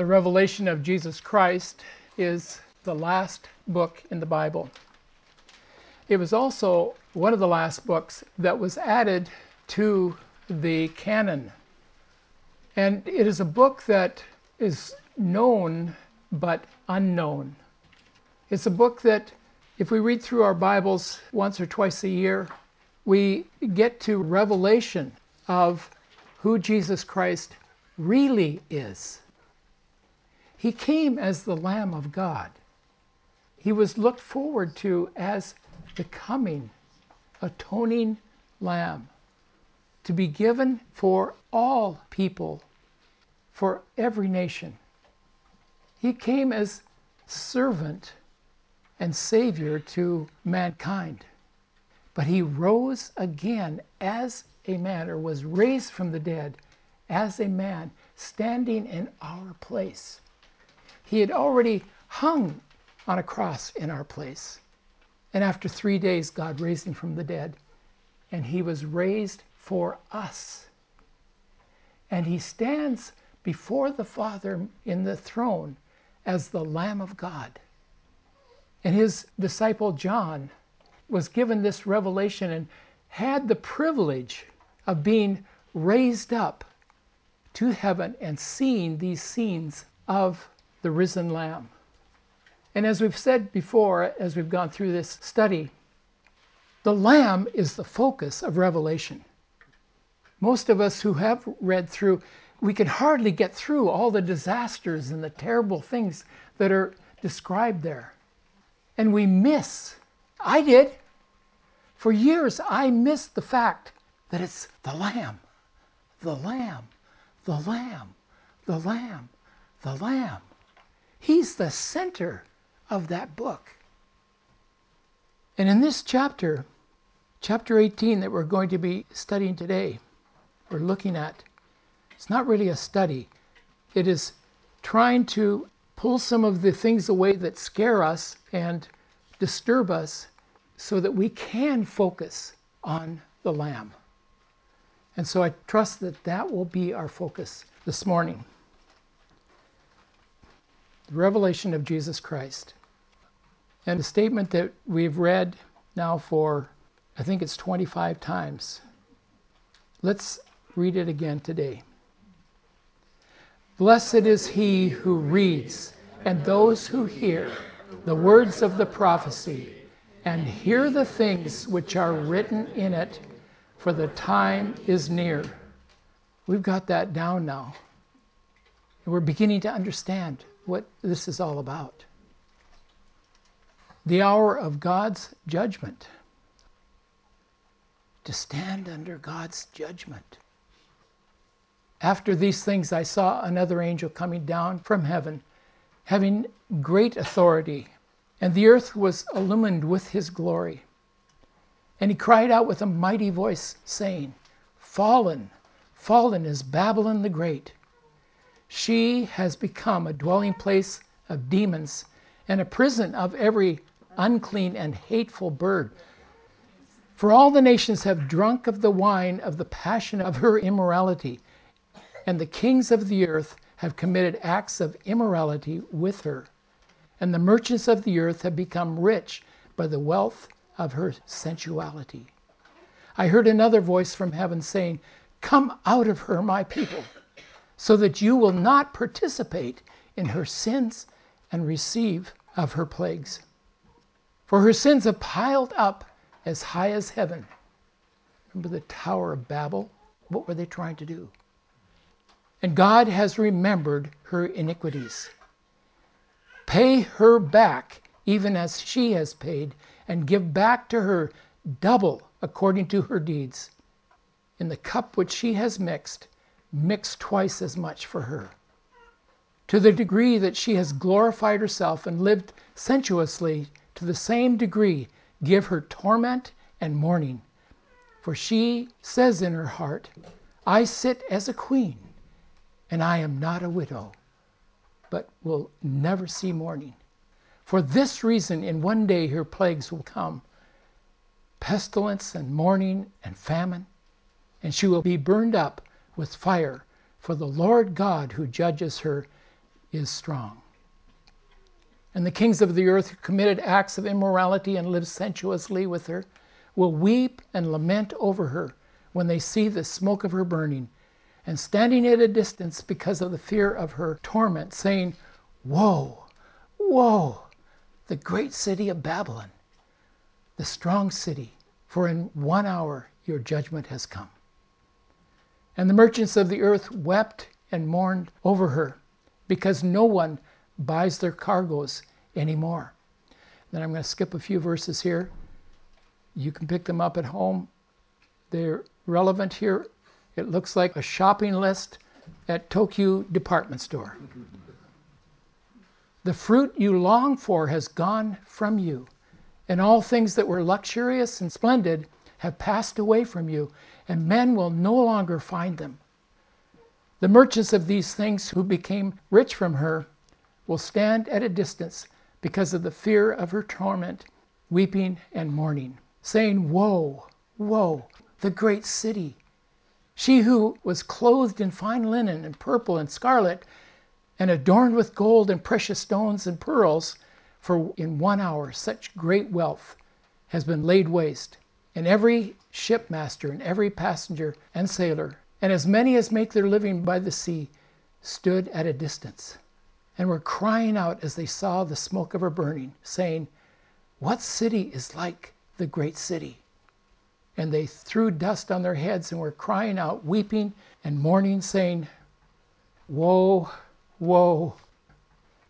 The revelation of Jesus Christ is the last book in the Bible. It was also one of the last books that was added to the canon. And it is a book that is known but unknown. It's a book that, if we read through our Bibles once or twice a year, we get to revelation of who Jesus Christ really is. He came as the Lamb of God. He was looked forward to as the coming, atoning Lamb to be given for all people, for every nation. He came as servant and Savior to mankind. But he rose again as a man, or was raised from the dead as a man, standing in our place. He had already hung on a cross in our place. And after three days, God raised him from the dead. And he was raised for us. And he stands before the Father in the throne as the Lamb of God. And his disciple John was given this revelation and had the privilege of being raised up to heaven and seeing these scenes of the risen Lamb. And as we've said before, as we've gone through this study, the Lamb is the focus of Revelation. Most of us who have read through, we can hardly get through all the disasters and the terrible things that are described there. And we miss, I did, for years, I missed the fact that it's the Lamb, the Lamb, the Lamb, the Lamb, the Lamb. He's the center of that book. And in this chapter, chapter 18 that we're going to be studying today, we're looking at, it's not really a study. It is trying to pull some of the things away that scare us and disturb us so that we can focus on the Lamb. And so I trust that that will be our focus this morning the revelation of Jesus Christ. And a statement that we've read now for, I think it's 25 times. Let's read it again today. Blessed is he who reads and those who hear the words of the prophecy and hear the things which are written in it, for the time is near. We've got that down now. And we're beginning to understand what this is all about. The hour of God's judgment. To stand under God's judgment. After these things, I saw another angel coming down from heaven, having great authority, and the earth was illumined with his glory. And he cried out with a mighty voice, saying, Fallen, fallen is Babylon the Great she has become a dwelling place of demons and a prison of every unclean and hateful bird. For all the nations have drunk of the wine of the passion of her immorality, and the kings of the earth have committed acts of immorality with her. And the merchants of the earth have become rich by the wealth of her sensuality. I heard another voice from heaven saying, Come out of her, my people so that you will not participate in her sins and receive of her plagues. For her sins have piled up as high as heaven. Remember the Tower of Babel? What were they trying to do? And God has remembered her iniquities. Pay her back, even as she has paid, and give back to her double according to her deeds. In the cup which she has mixed, mix twice as much for her. To the degree that she has glorified herself and lived sensuously, to the same degree give her torment and mourning. For she says in her heart, I sit as a queen, and I am not a widow, but will never see mourning. For this reason, in one day her plagues will come pestilence and mourning and famine, and she will be burned up with fire, for the Lord God who judges her is strong. And the kings of the earth who committed acts of immorality and lived sensuously with her will weep and lament over her when they see the smoke of her burning, and standing at a distance because of the fear of her torment, saying, Woe, woe, the great city of Babylon, the strong city, for in one hour your judgment has come. And the merchants of the earth wept and mourned over her, because no one buys their cargoes anymore. Then I'm going to skip a few verses here. You can pick them up at home. They're relevant here. It looks like a shopping list at Tokyo department store. The fruit you long for has gone from you, and all things that were luxurious and splendid have passed away from you, and men will no longer find them. The merchants of these things who became rich from her will stand at a distance because of the fear of her torment, weeping and mourning, saying, Woe, woe, the great city! She who was clothed in fine linen and purple and scarlet, and adorned with gold and precious stones and pearls, for in one hour such great wealth has been laid waste, and every shipmaster and every passenger and sailor, and as many as make their living by the sea, stood at a distance and were crying out as they saw the smoke of her burning, saying, What city is like the great city? And they threw dust on their heads and were crying out, weeping and mourning, saying, Woe, woe,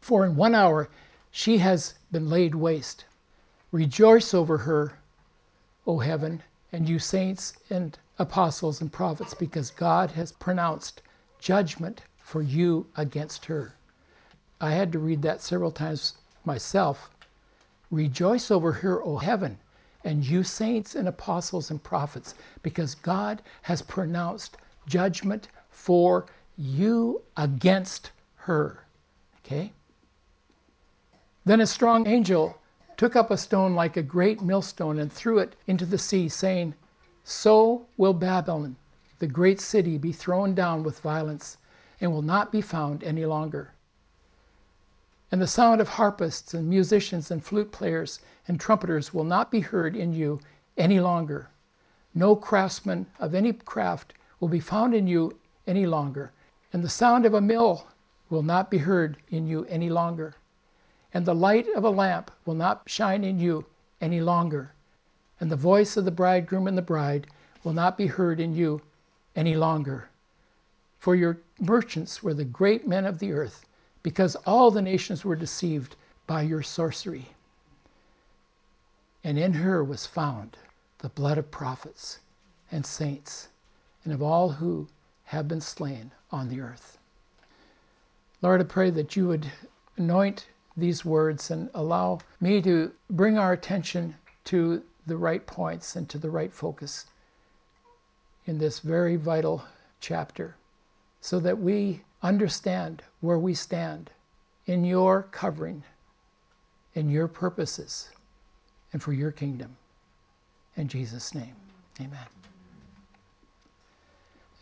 for in one hour she has been laid waste. Rejoice over her, O heaven, and you saints and apostles and prophets, because God has pronounced judgment for you against her. I had to read that several times myself. Rejoice over her, O heaven, and you saints and apostles and prophets, because God has pronounced judgment for you against her. Okay? Then a strong angel took up a stone like a great millstone and threw it into the sea, saying, So will Babylon, the great city, be thrown down with violence, and will not be found any longer. And the sound of harpists and musicians and flute players and trumpeters will not be heard in you any longer. No craftsman of any craft will be found in you any longer. And the sound of a mill will not be heard in you any longer. And the light of a lamp will not shine in you any longer. And the voice of the bridegroom and the bride will not be heard in you any longer. For your merchants were the great men of the earth because all the nations were deceived by your sorcery. And in her was found the blood of prophets and saints and of all who have been slain on the earth. Lord, I pray that you would anoint these words and allow me to bring our attention to the right points and to the right focus in this very vital chapter so that we understand where we stand in your covering, in your purposes, and for your kingdom. In Jesus' name, amen.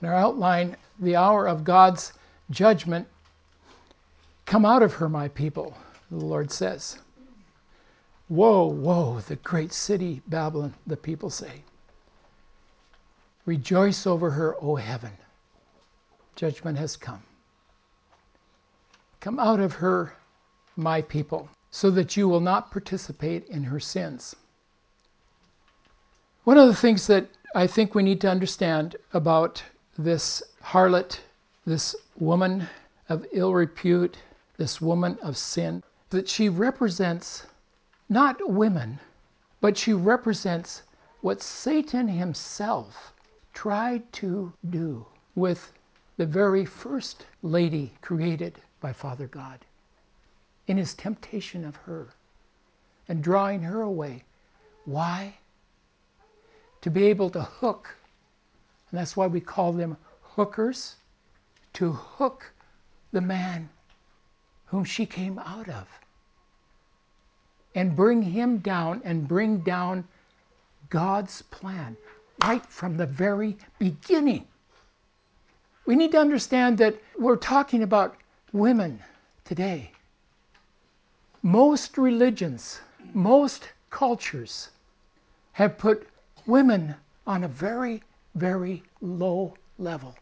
In our outline, the hour of God's judgment, come out of her, my people, the Lord says. Woe, woe, the great city Babylon, the people say. Rejoice over her, O heaven. Judgment has come. Come out of her, my people, so that you will not participate in her sins. One of the things that I think we need to understand about this harlot, this woman of ill repute, this woman of sin, that she represents not women, but she represents what Satan himself tried to do with the very first lady created by Father God in his temptation of her and drawing her away. Why? To be able to hook, and that's why we call them hookers, to hook the man whom she came out of and bring him down and bring down God's plan right from the very beginning. We need to understand that we're talking about women today. Most religions, most cultures have put women on a very, very low level.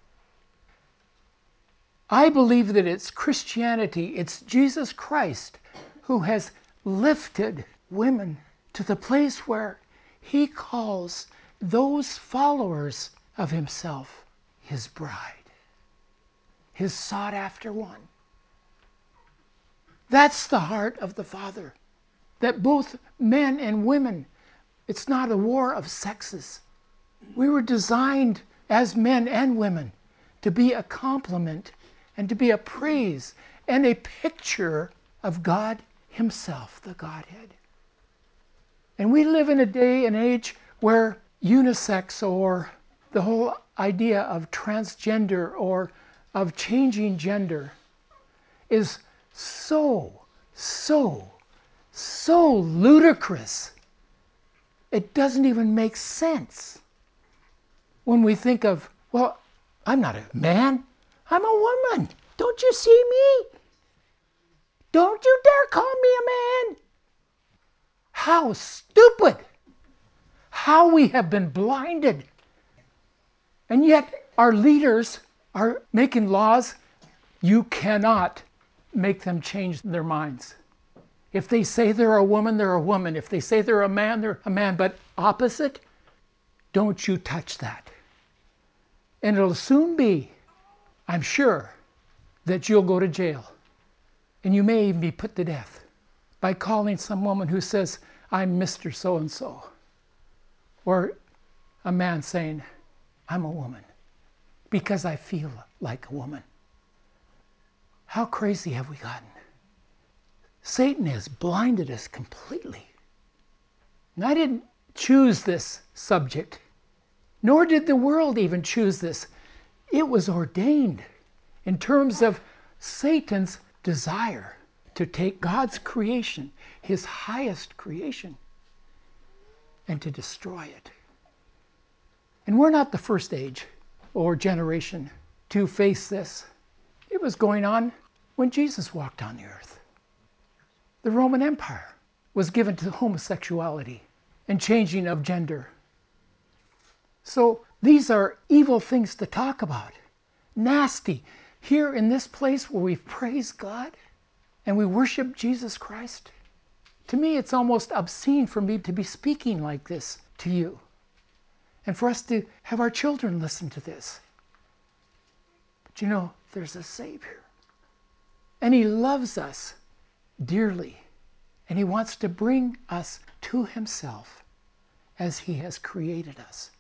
I believe that it's Christianity, it's Jesus Christ who has lifted women to the place where he calls those followers of himself his bride, his sought after one. That's the heart of the Father. That both men and women, it's not a war of sexes. We were designed as men and women to be a complement and to be a praise and a picture of God Himself, the Godhead. And we live in a day and age where unisex or the whole idea of transgender or of changing gender is so, so, so ludicrous. It doesn't even make sense when we think of, well, I'm not a man, I'm a woman. Don't you see me? Don't you dare call me a man. How stupid! How we have been blinded. And yet, our leaders are making laws. You cannot make them change their minds. If they say they're a woman, they're a woman. If they say they're a man, they're a man. But opposite, don't you touch that. And it'll soon be, I'm sure, that you'll go to jail. And you may even be put to death by calling some woman who says, I'm Mr. So and so. Or a man saying, I'm a woman because I feel like a woman. How crazy have we gotten? Satan has blinded us completely. And I didn't choose this subject, nor did the world even choose this. It was ordained in terms of Satan's desire to take God's creation, his highest creation, and to destroy it. And we're not the first age or generation to face this. It was going on when Jesus walked on the earth. The Roman Empire was given to homosexuality and changing of gender. So these are evil things to talk about. Nasty here in this place where we praise God and we worship Jesus Christ, to me it's almost obscene for me to be speaking like this to you and for us to have our children listen to this. But you know, there's a Savior. And He loves us dearly. And He wants to bring us to Himself as He has created us.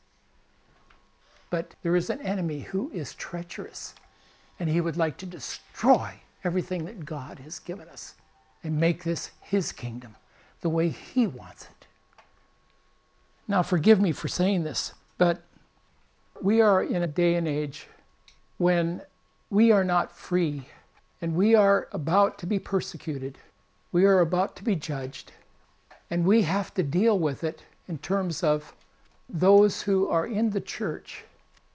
But there is an enemy who is treacherous and he would like to destroy everything that God has given us and make this his kingdom the way he wants it. Now, forgive me for saying this, but we are in a day and age when we are not free and we are about to be persecuted. We are about to be judged. And we have to deal with it in terms of those who are in the church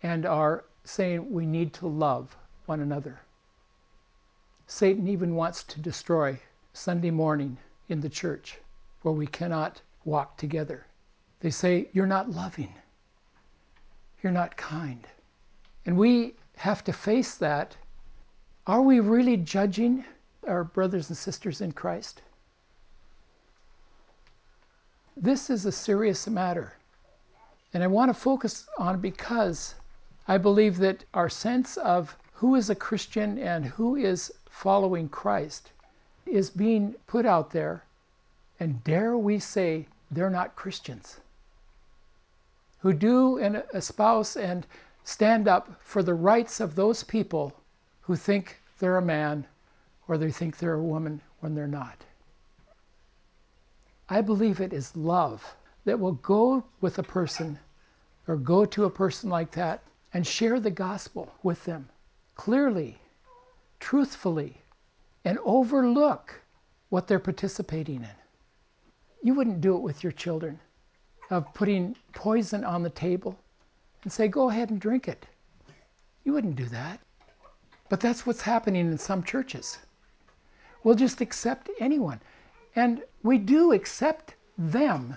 and are saying we need to love one another. Satan even wants to destroy Sunday morning in the church where we cannot walk together. They say, You're not loving, you're not kind. And we have to face that. Are we really judging our brothers and sisters in Christ? This is a serious matter. And I want to focus on because I believe that our sense of who is a Christian and who is following Christ is being put out there, and dare we say they're not Christians, who do and espouse and stand up for the rights of those people who think they're a man or they think they're a woman when they're not. I believe it is love that will go with a person or go to a person like that and share the gospel with them clearly, truthfully, and overlook what they're participating in. You wouldn't do it with your children of putting poison on the table and say, go ahead and drink it. You wouldn't do that. But that's what's happening in some churches. We'll just accept anyone. And we do accept them,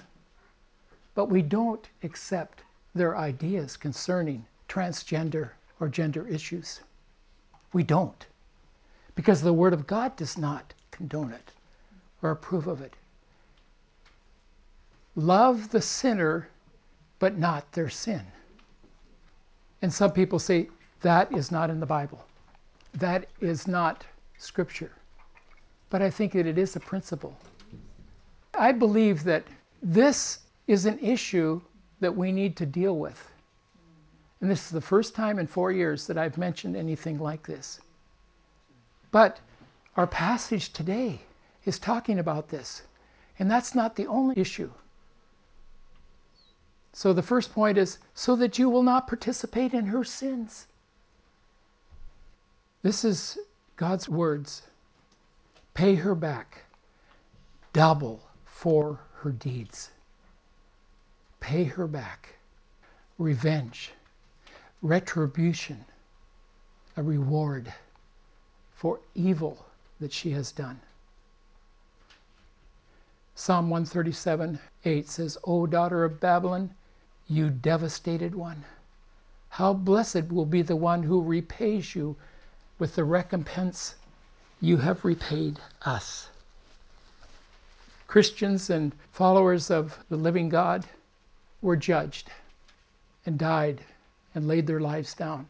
but we don't accept their ideas concerning transgender or gender issues. We don't. Because the Word of God does not condone it or approve of it. Love the sinner, but not their sin. And some people say that is not in the Bible. That is not Scripture. But I think that it is a principle. I believe that this is an issue that we need to deal with. And this is the first time in four years that I've mentioned anything like this. But our passage today is talking about this. And that's not the only issue. So the first point is so that you will not participate in her sins. This is God's words. Pay her back double for her deeds. Pay her back. Revenge, retribution, a reward for evil that she has done. Psalm 137 8 says, O daughter of Babylon, you devastated one, how blessed will be the one who repays you with the recompense you have repaid us. Christians and followers of the living God were judged and died and laid their lives down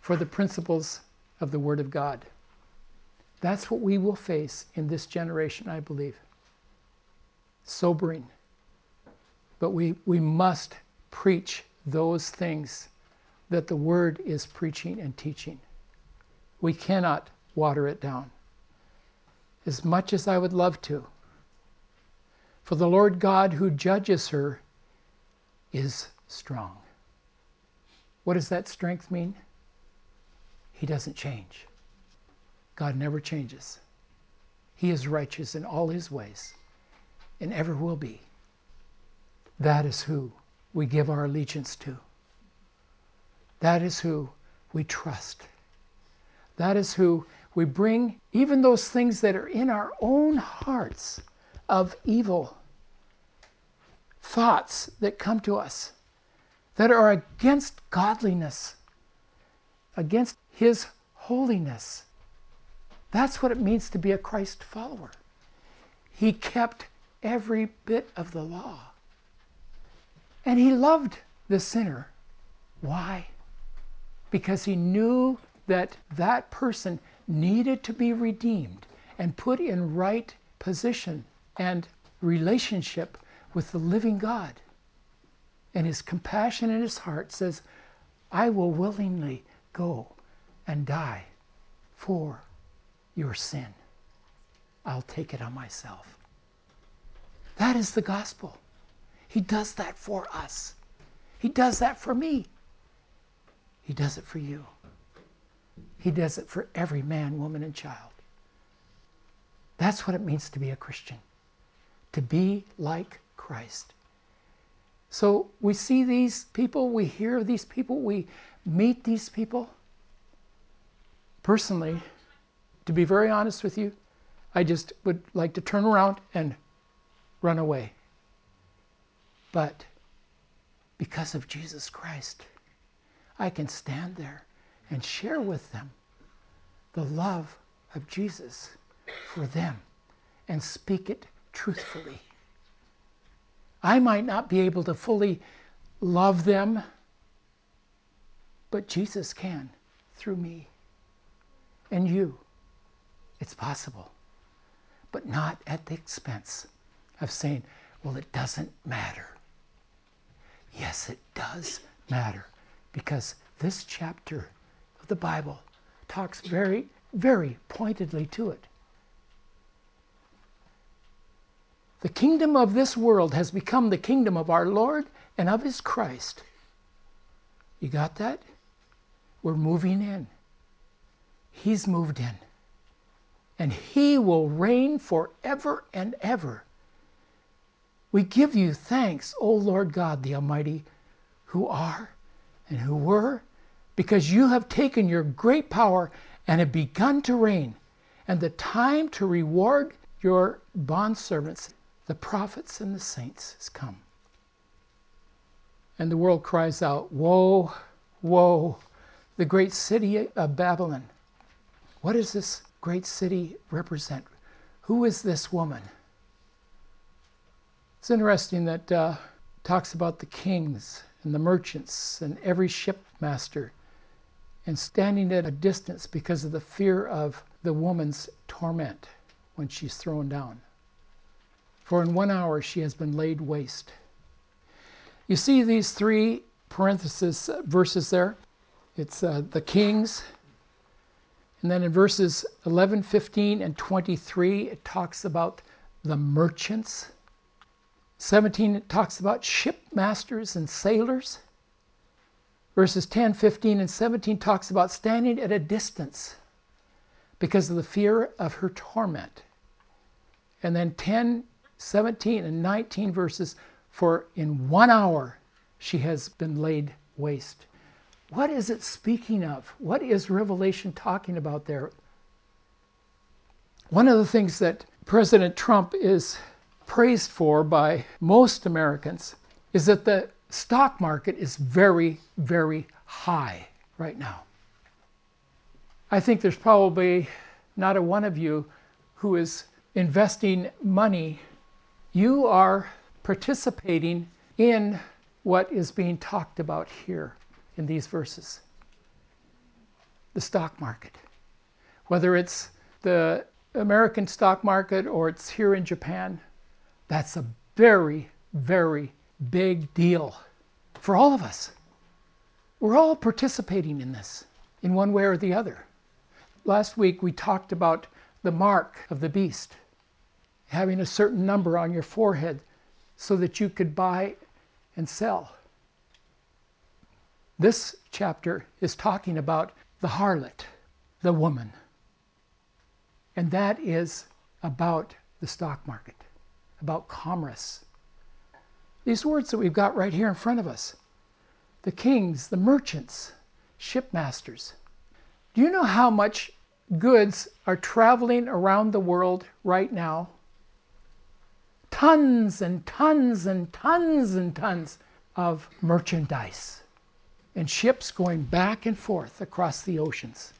for the principles of the Word of God. That's what we will face in this generation, I believe. Sobering. But we, we must preach those things that the Word is preaching and teaching. We cannot water it down. As much as I would love to. For the Lord God who judges her is strong. What does that strength mean? He doesn't change. God never changes. He is righteous in all his ways and ever will be. That is who we give our allegiance to. That is who we trust. That is who we bring even those things that are in our own hearts of evil thoughts that come to us that are against godliness, against His holiness. That's what it means to be a Christ follower. He kept every bit of the law. And he loved the sinner. Why? Because he knew that that person needed to be redeemed and put in right position and relationship with the living God. And his compassion in his heart says, I will willingly go and die for your sin. I'll take it on myself. That is the gospel. He does that for us. He does that for me. He does it for you. He does it for every man, woman, and child. That's what it means to be a Christian, to be like Christ. So we see these people, we hear these people, we meet these people. Personally, to be very honest with you, I just would like to turn around and run away. But because of Jesus Christ, I can stand there and share with them the love of Jesus for them and speak it truthfully. I might not be able to fully love them, but Jesus can through me and you. It's possible, but not at the expense of saying, well, it doesn't matter. Yes, it does matter because this chapter of the Bible talks very, very pointedly to it. The kingdom of this world has become the kingdom of our Lord and of his Christ. You got that? We're moving in. He's moved in. And he will reign forever and ever. We give you thanks, O Lord God the Almighty, who are and who were, because you have taken your great power and have begun to reign, and the time to reward your bondservants, the prophets and the saints, has come. And the world cries out, Woe, woe, the great city of Babylon. What does this great city represent? Who is this woman? It's interesting that uh, talks about the kings and the merchants and every shipmaster and standing at a distance because of the fear of the woman's torment when she's thrown down. For in one hour she has been laid waste. You see these three parenthesis verses there? It's uh, the kings. And then in verses 11, 15, and 23, it talks about the merchants. 17, it talks about shipmasters and sailors. Verses 10, 15, and 17 talks about standing at a distance because of the fear of her torment. And then 10, 17, and 19 verses for in one hour she has been laid waste. What is it speaking of? What is Revelation talking about there? One of the things that President Trump is praised for by most Americans is that the stock market is very, very high right now. I think there's probably not a one of you who is investing money. You are participating in what is being talked about here in these verses the stock market. Whether it's the American stock market or it's here in Japan, that's a very, very big deal for all of us. We're all participating in this in one way or the other. Last week we talked about the mark of the beast, having a certain number on your forehead so that you could buy and sell. This chapter is talking about the harlot, the woman. And that is about the stock market, about commerce. These words that we've got right here in front of us the kings, the merchants, shipmasters. Do you know how much goods are traveling around the world right now? Tons and tons and tons and tons of merchandise and ships going back and forth across the oceans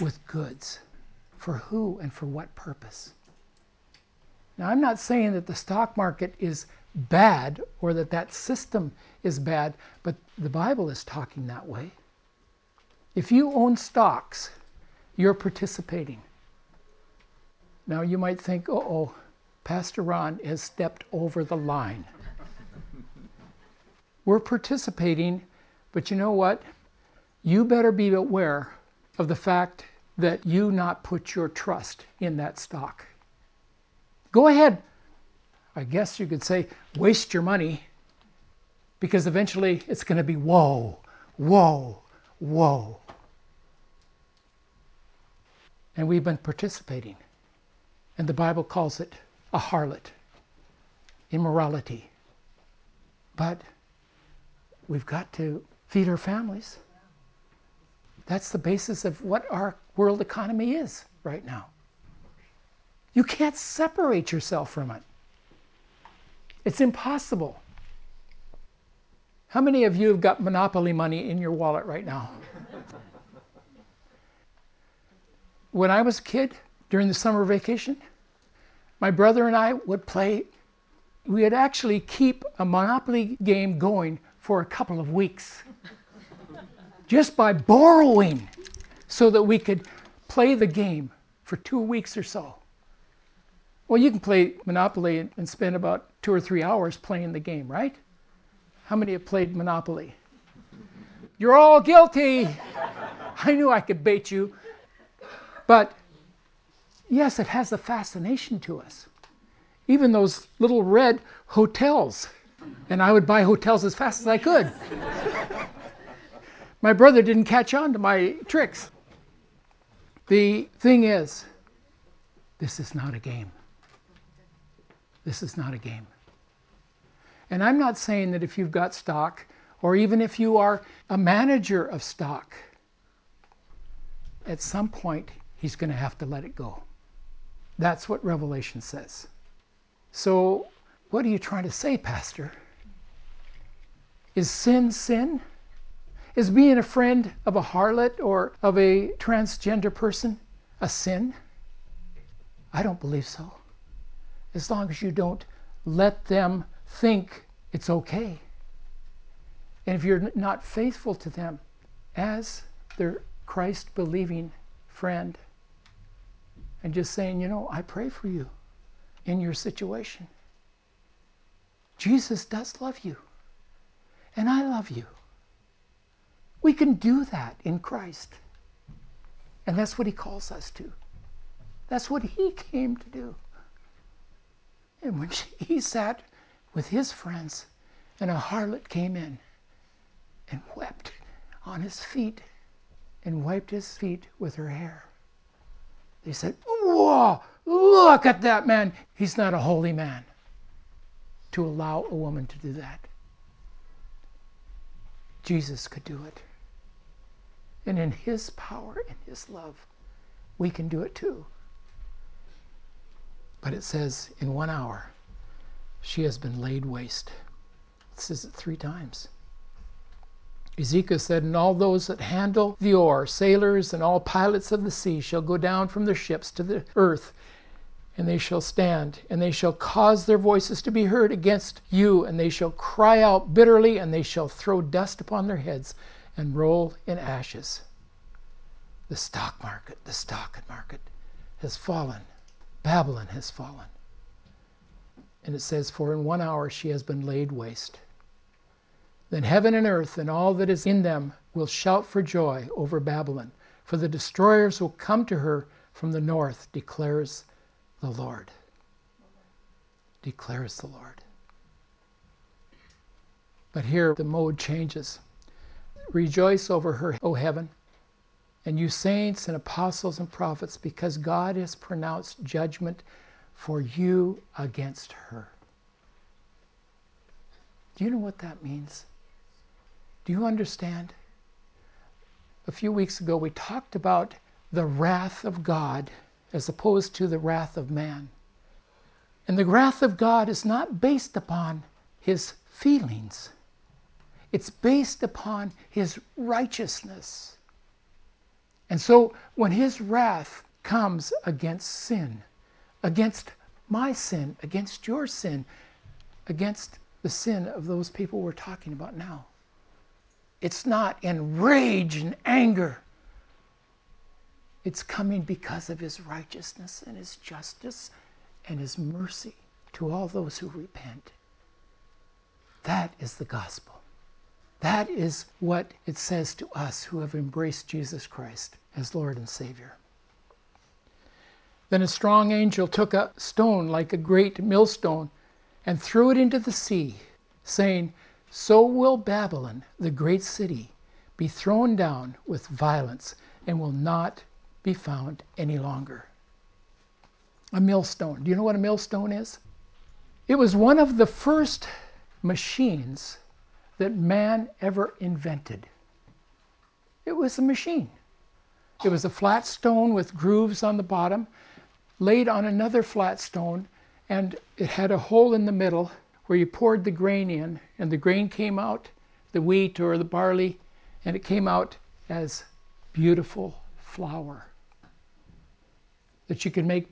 with goods. For who and for what purpose? Now, I'm not saying that the stock market is bad or that that system is bad, but the Bible is talking that way. If you own stocks, you're participating. Now, you might think, oh, Pastor Ron has stepped over the line. We're participating but you know what? You better be aware of the fact that you not put your trust in that stock. Go ahead. I guess you could say waste your money because eventually it's going to be woe, woe, woe. And we've been participating. And the Bible calls it a harlot, immorality. But we've got to feed our families. That's the basis of what our world economy is right now. You can't separate yourself from it. It's impossible. How many of you have got monopoly money in your wallet right now? when I was a kid, during the summer vacation, my brother and I would play, we would actually keep a monopoly game going for a couple of weeks just by borrowing so that we could play the game for two weeks or so. Well, you can play Monopoly and spend about two or three hours playing the game, right? How many have played Monopoly? You're all guilty. I knew I could bait you. But yes, it has a fascination to us. Even those little red hotels. And I would buy hotels as fast as I could. My brother didn't catch on to my tricks. The thing is, this is not a game. This is not a game. And I'm not saying that if you've got stock, or even if you are a manager of stock, at some point he's going to have to let it go. That's what Revelation says. So, what are you trying to say, Pastor? Is sin sin? Is being a friend of a harlot or of a transgender person a sin? I don't believe so. As long as you don't let them think it's okay. And if you're not faithful to them as their Christ believing friend, and just saying, you know, I pray for you in your situation. Jesus does love you, and I love you. We can do that in Christ. And that's what he calls us to. That's what he came to do. And when he sat with his friends, and a harlot came in and wept on his feet and wiped his feet with her hair. They said, Whoa, look at that man. He's not a holy man to allow a woman to do that. Jesus could do it. And in His power and His love, we can do it too. But it says, in one hour, she has been laid waste. It says it three times. Ezekiel said, And all those that handle the oar, sailors and all pilots of the sea, shall go down from their ships to the earth, and they shall stand, and they shall cause their voices to be heard against you, and they shall cry out bitterly, and they shall throw dust upon their heads and roll in ashes. The stock market, the stock market has fallen. Babylon has fallen. And it says, For in one hour she has been laid waste. Then heaven and earth and all that is in them will shout for joy over Babylon, for the destroyers will come to her from the north, declares the Lord. Declares the Lord. But here the mode changes. Rejoice over her, O heaven, and you saints and apostles and prophets, because God has pronounced judgment for you against her. Do you know what that means? Do you understand? A few weeks ago, we talked about the wrath of God as opposed to the wrath of man. And the wrath of God is not based upon his feelings, it's based upon his righteousness. And so when his wrath comes against sin, against my sin, against your sin, against the sin of those people we're talking about now, it's not in rage and anger. It's coming because of his righteousness and his justice and his mercy to all those who repent. That is the gospel. That is what it says to us who have embraced Jesus Christ as Lord and Savior. Then a strong angel took a stone like a great millstone and threw it into the sea, saying, so will Babylon, the great city, be thrown down with violence and will not be found any longer. A millstone. Do you know what a millstone is? It was one of the first machines that man ever invented. It was a machine. It was a flat stone with grooves on the bottom, laid on another flat stone, and it had a hole in the middle where you poured the grain in, and the grain came out, the wheat or the barley, and it came out as beautiful flour that you could make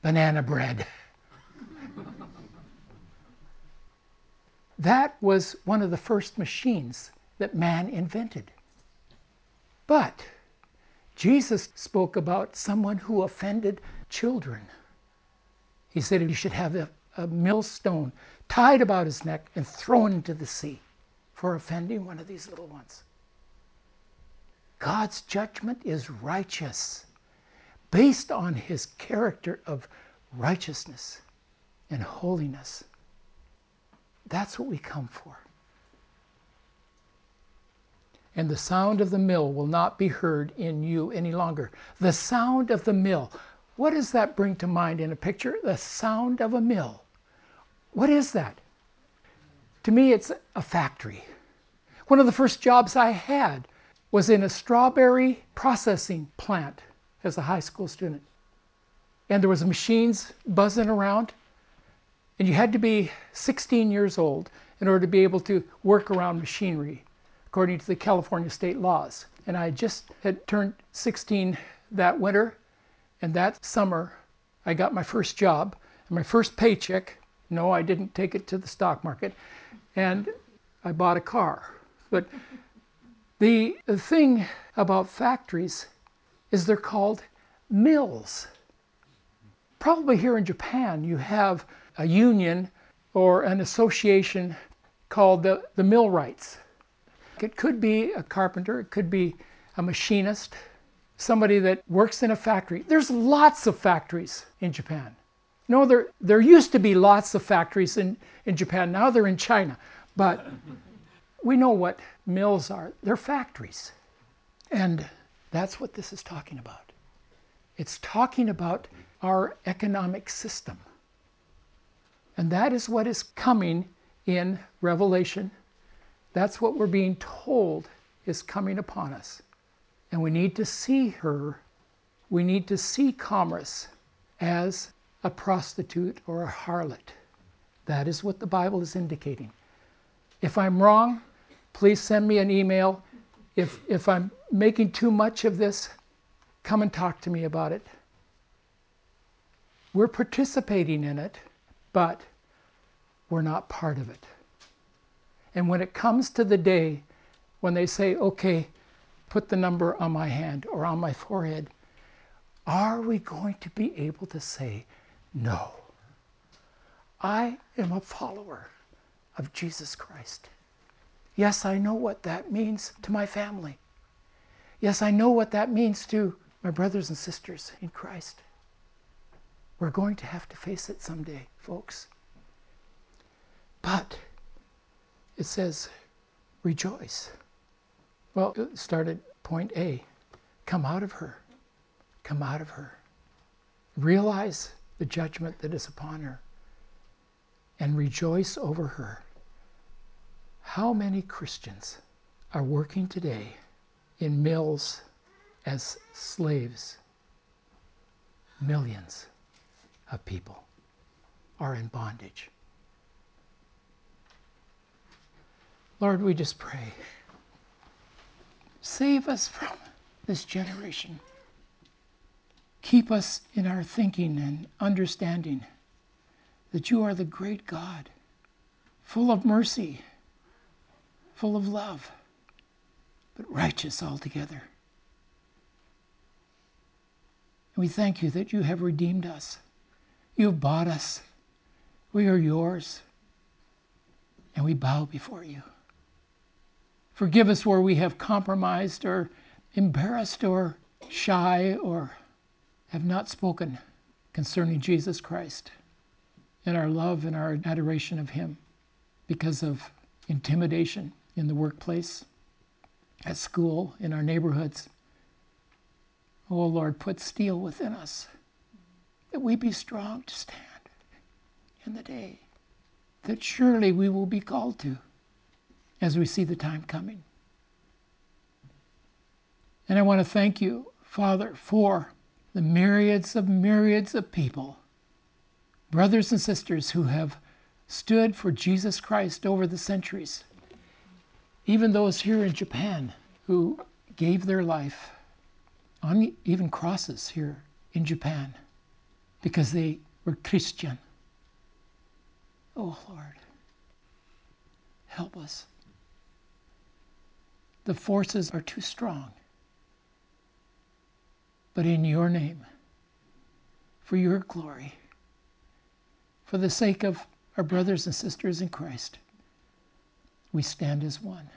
banana bread. that was one of the first machines that man invented. But Jesus spoke about someone who offended children. He said you should have a millstone tied about his neck and thrown into the sea for offending one of these little ones. God's judgment is righteous, based on his character of righteousness and holiness. That's what we come for. And the sound of the mill will not be heard in you any longer. The sound of the mill. What does that bring to mind in a picture? The sound of a mill. What is that? To me, it's a factory. One of the first jobs I had was in a strawberry processing plant as a high school student. and there was machines buzzing around, and you had to be 16 years old in order to be able to work around machinery, according to the California state laws. And I just had turned 16 that winter, and that summer I got my first job and my first paycheck. No, I didn't take it to the stock market, and I bought a car. But the, thing about factories is they're called mills. Probably here in Japan, you have a union or an association called the, the millwrights. It could be a carpenter, it could be a machinist, somebody that works in a factory. There's lots of factories in Japan. No, there, there used to be lots of factories in, in Japan. Now they're in China. But we know what mills are. They're factories. And that's what this is talking about. It's talking about our economic system. And that is what is coming in Revelation. That's what we're being told is coming upon us. And we need to see her, we need to see commerce as a prostitute or a harlot. That is what the Bible is indicating. If I'm wrong, please send me an email. If, if I'm making too much of this, come and talk to me about it. We're participating in it, but we're not part of it. And when it comes to the day when they say, okay, put the number on my hand or on my forehead, are we going to be able to say, no, I am a follower of Jesus Christ? Yes, I know what that means to my family. Yes, I know what that means to my brothers and sisters in Christ. We're going to have to face it someday, folks. But it says, rejoice. Well, it started point A come out of her. Come out of her. Realize the judgment that is upon her and rejoice over her. How many Christians are working today in mills as slaves? Millions of people are in bondage. Lord, we just pray. Save us from this generation. Keep us in our thinking and understanding that you are the great God, full of mercy, full of love, but righteous altogether. And we thank you that you have redeemed us. You have bought us. We are yours. And we bow before you. Forgive us where we have compromised or embarrassed or shy or have not spoken concerning Jesus Christ and our love and our adoration of Him because of intimidation in the workplace, at school, in our neighborhoods. Oh Lord, put steel within us that we be strong to stand in the day that surely we will be called to as we see the time coming. And I want to thank you, Father, for the myriads of myriads of people, brothers and sisters who have stood for Jesus Christ over the centuries, even those here in Japan who gave their life on even crosses here in Japan because they were Christian. Oh Lord, help us. The forces are too strong. But in your name, for your glory, for the sake of our brothers and sisters in Christ, we stand as one.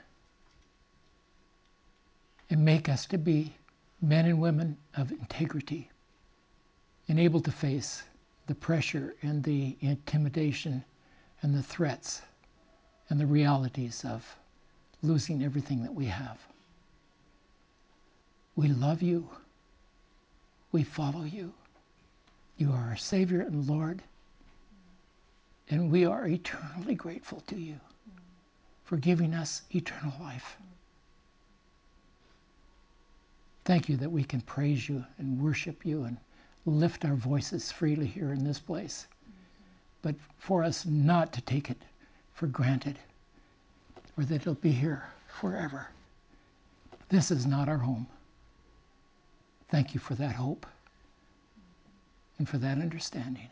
And make us to be men and women of integrity and able to face the pressure and the intimidation and the threats and the realities of losing everything that we have. We love you. We follow you. You are our Savior and Lord. And we are eternally grateful to you for giving us eternal life. Thank you that we can praise you and worship you and lift our voices freely here in this place. But for us not to take it for granted, or that it'll be here forever. This is not our home. Thank you for that hope and for that understanding.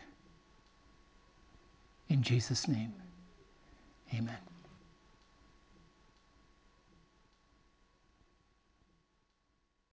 In Jesus' name, amen.